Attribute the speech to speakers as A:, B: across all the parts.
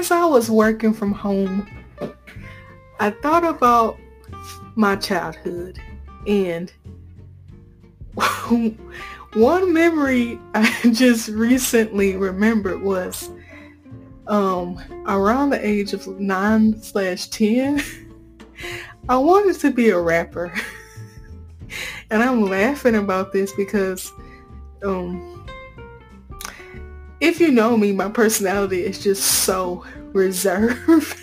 A: as I was working from home, I thought about my childhood and one memory I just recently remembered was um, around the age of 9 slash 10, I wanted to be a rapper. and I'm laughing about this because um, if you know me, my personality is just so reserved.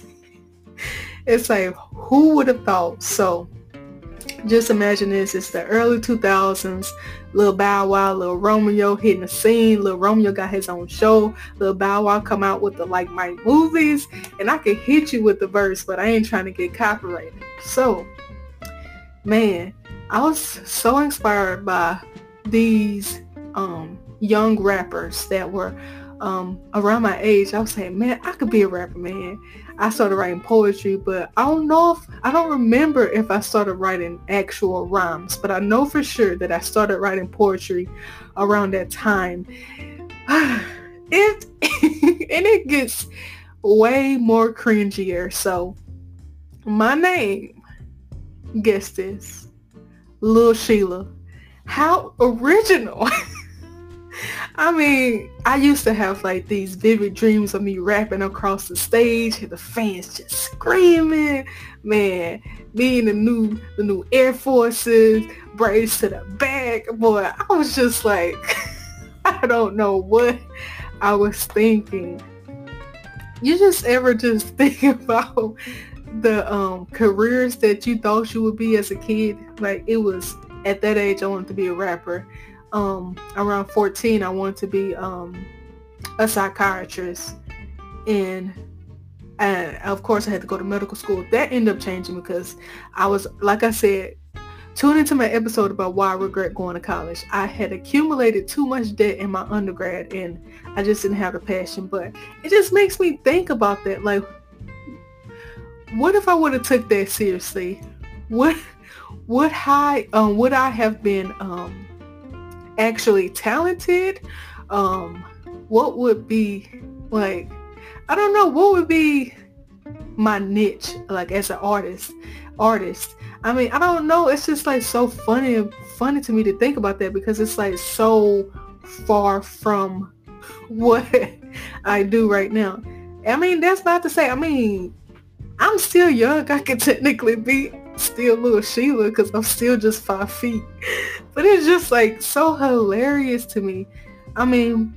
A: it's like, who would have thought? So just imagine this. It's the early 2000s. Lil Bow Wow, Lil Romeo hitting the scene. Lil Romeo got his own show. Lil Bow Wow come out with the Like Mike movies. And I could hit you with the verse, but I ain't trying to get copyrighted. So, man, I was so inspired by these um, young rappers that were um, around my age. I was saying, man, I could be a rapper, man. I started writing poetry, but I don't know if, I don't remember if I started writing actual rhymes, but I know for sure that I started writing poetry around that time. it, and it gets way more cringier. So my name, guess this, Lil Sheila. How original. I mean, I used to have like these vivid dreams of me rapping across the stage, the fans just screaming, man, me the new the new Air Forces, braids to the back. Boy, I was just like, I don't know what I was thinking. You just ever just think about the um careers that you thought you would be as a kid? Like it was at that age I wanted to be a rapper um, around 14, I wanted to be um, a psychiatrist. And, and of course I had to go to medical school. That ended up changing because I was, like I said, tune into my episode about why I regret going to college. I had accumulated too much debt in my undergrad and I just didn't have the passion. But it just makes me think about that. Like, what if I would have took that seriously? What would I um would I have been um actually talented, um, what would be like, I don't know, what would be my niche, like as an artist, artist. I mean, I don't know. It's just like so funny, funny to me to think about that because it's like so far from what I do right now. I mean, that's not to say, I mean, I'm still young. I could technically be still little Sheila because I'm still just five feet. But it's just like so hilarious to me. I mean,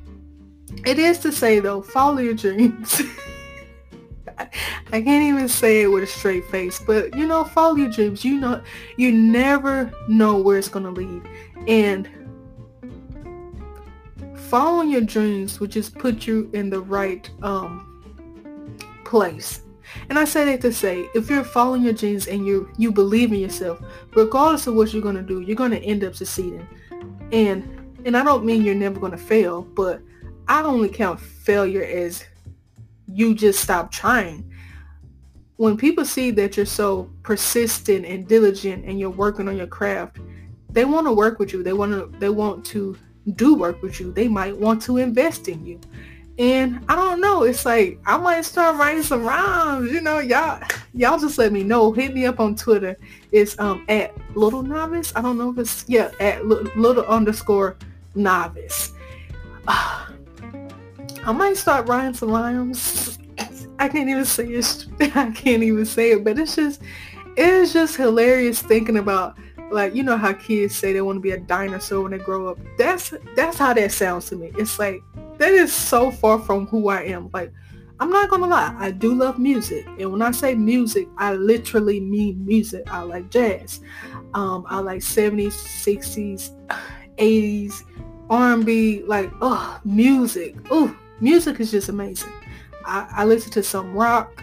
A: it is to say though, follow your dreams. I can't even say it with a straight face, but you know, follow your dreams. You know, you never know where it's gonna lead, and following your dreams will just put you in the right um place and I say that to say, if you're following your dreams and you you believe in yourself, regardless of what you're gonna do, you're gonna end up succeeding. And and I don't mean you're never gonna fail, but I only count failure as you just stop trying. When people see that you're so persistent and diligent and you're working on your craft, they want to work with you. They want to they want to do work with you. They might want to invest in you. And I don't know. It's like I might start writing some rhymes. You know, y'all y'all just let me know. Hit me up on Twitter. It's um at little novice. I don't know if it's yeah at little underscore novice. I might start writing some rhymes. I can't even say it. I can't even say it. But it's just it's just hilarious thinking about like you know how kids say they want to be a dinosaur when they grow up. That's that's how that sounds to me. It's like that is so far from who I am. Like, I'm not gonna lie, I do love music. And when I say music, I literally mean music. I like jazz. Um, I like 70s, 60s, 80s, R&B, like, oh, music. Oh, music is just amazing. I, I listen to some rock.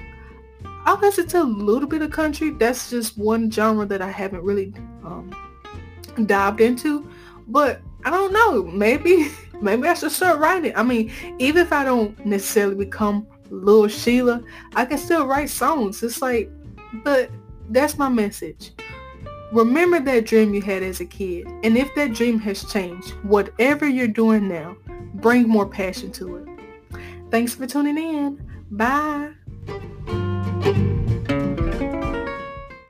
A: I listen to a little bit of country. That's just one genre that I haven't really um, dived into. But I don't know. Maybe maybe I should start writing. I mean, even if I don't necessarily become Lil Sheila, I can still write songs. It's like, but that's my message. Remember that dream you had as a kid. And if that dream has changed, whatever you're doing now, bring more passion to it. Thanks for tuning in. Bye.